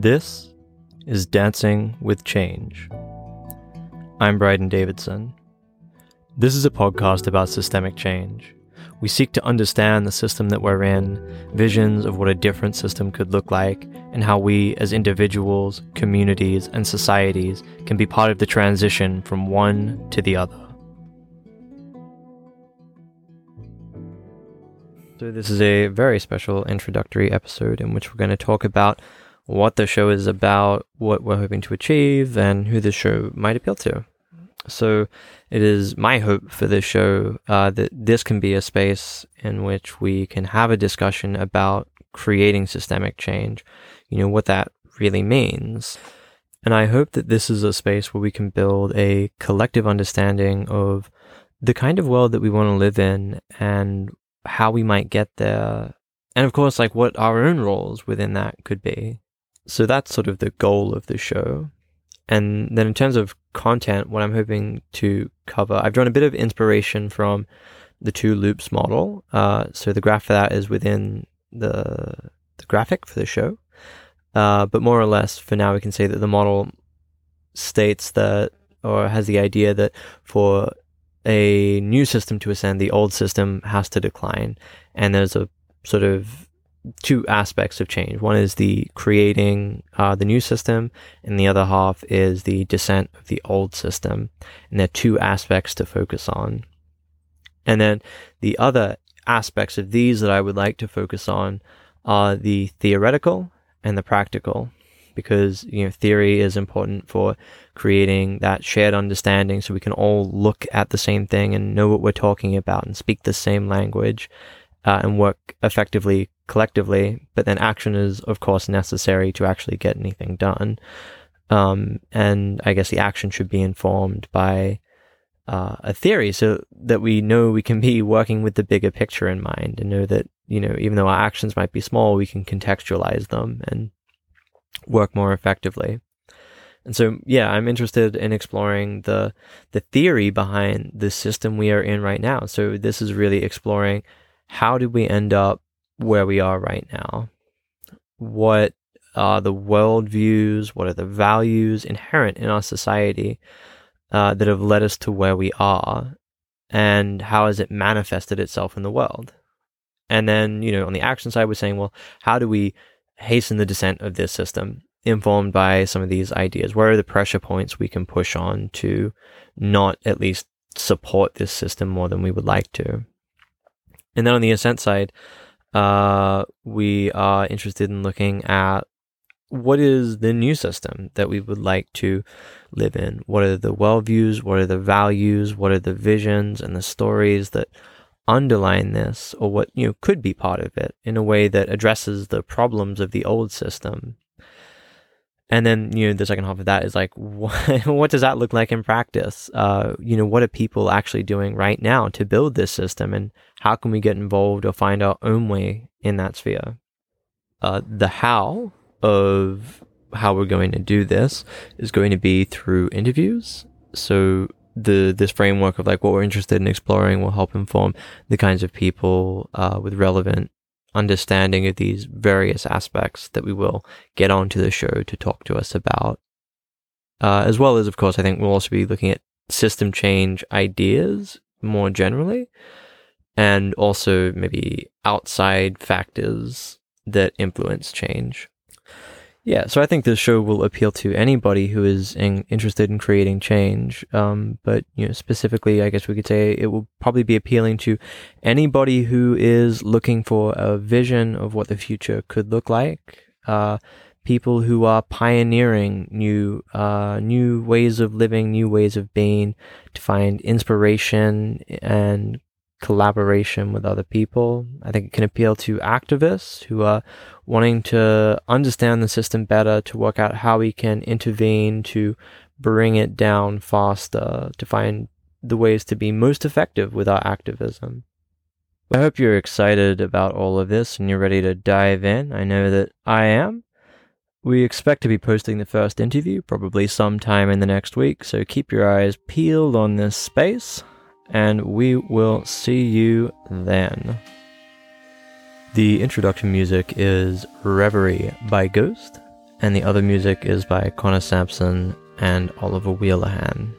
This is Dancing with Change. I'm Bryden Davidson. This is a podcast about systemic change. We seek to understand the system that we're in, visions of what a different system could look like, and how we, as individuals, communities, and societies, can be part of the transition from one to the other. So, this is a very special introductory episode in which we're going to talk about what the show is about, what we're hoping to achieve, and who the show might appeal to. So, it is my hope for this show uh, that this can be a space in which we can have a discussion about creating systemic change, you know, what that really means. And I hope that this is a space where we can build a collective understanding of the kind of world that we want to live in and how we might get there. And of course, like what our own roles within that could be. So that's sort of the goal of the show. And then in terms of content, what I'm hoping to cover, I've drawn a bit of inspiration from the two loops model. Uh, so the graph for that is within the, the graphic for the show. Uh, but more or less, for now, we can say that the model states that, or has the idea that for a new system to ascend, the old system has to decline. And there's a sort of two aspects of change. One is the creating uh, the new system, and the other half is the descent of the old system. And there are two aspects to focus on. And then the other aspects of these that I would like to focus on are the theoretical and the practical, because you know theory is important for creating that shared understanding, so we can all look at the same thing and know what we're talking about and speak the same language uh, and work effectively collectively, but then action is, of course, necessary to actually get anything done. Um, and I guess the action should be informed by uh, a theory so that we know we can be working with the bigger picture in mind and know that, you know, even though our actions might be small, we can contextualize them and work more effectively. And so, yeah, I'm interested in exploring the the theory behind the system we are in right now. So this is really exploring how did we end up where we are right now? What are the worldviews? What are the values inherent in our society uh, that have led us to where we are? And how has it manifested itself in the world? And then, you know, on the action side, we're saying, well, how do we hasten the descent of this system informed by some of these ideas? Where are the pressure points we can push on to not at least support this system more than we would like to? And then on the ascent side, uh, we are interested in looking at what is the new system that we would like to live in? What are the worldviews? What are the values? What are the visions and the stories that underline this, or what you know could be part of it in a way that addresses the problems of the old system and then you know the second half of that is like what, what does that look like in practice? Uh, you know what are people actually doing right now to build this system? And how can we get involved or find our own way in that sphere? Uh, the how of how we're going to do this is going to be through interviews. So the this framework of like what we're interested in exploring will help inform the kinds of people uh, with relevant understanding of these various aspects that we will get onto the show to talk to us about. Uh, as well as, of course, I think we'll also be looking at system change ideas more generally, and also maybe outside factors that influence change. Yeah, so I think this show will appeal to anybody who is in, interested in creating change. Um, but you know, specifically, I guess we could say it will probably be appealing to anybody who is looking for a vision of what the future could look like. Uh, people who are pioneering new, uh, new ways of living, new ways of being, to find inspiration and collaboration with other people. I think it can appeal to activists who are wanting to understand the system better, to work out how we can intervene to bring it down faster, to find the ways to be most effective with our activism. I hope you're excited about all of this and you're ready to dive in. I know that I am. We expect to be posting the first interview probably sometime in the next week, so keep your eyes peeled on this space and we will see you then. The introduction music is Reverie by Ghost, and the other music is by Connor Sampson and Oliver Wheelahan.